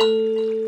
Música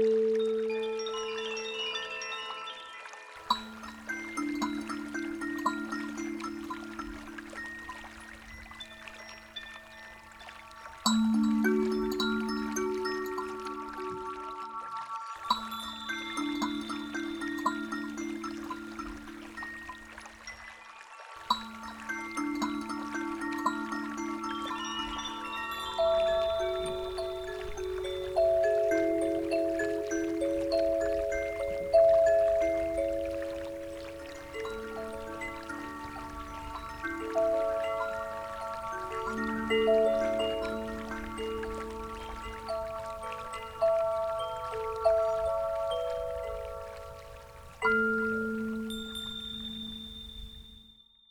了。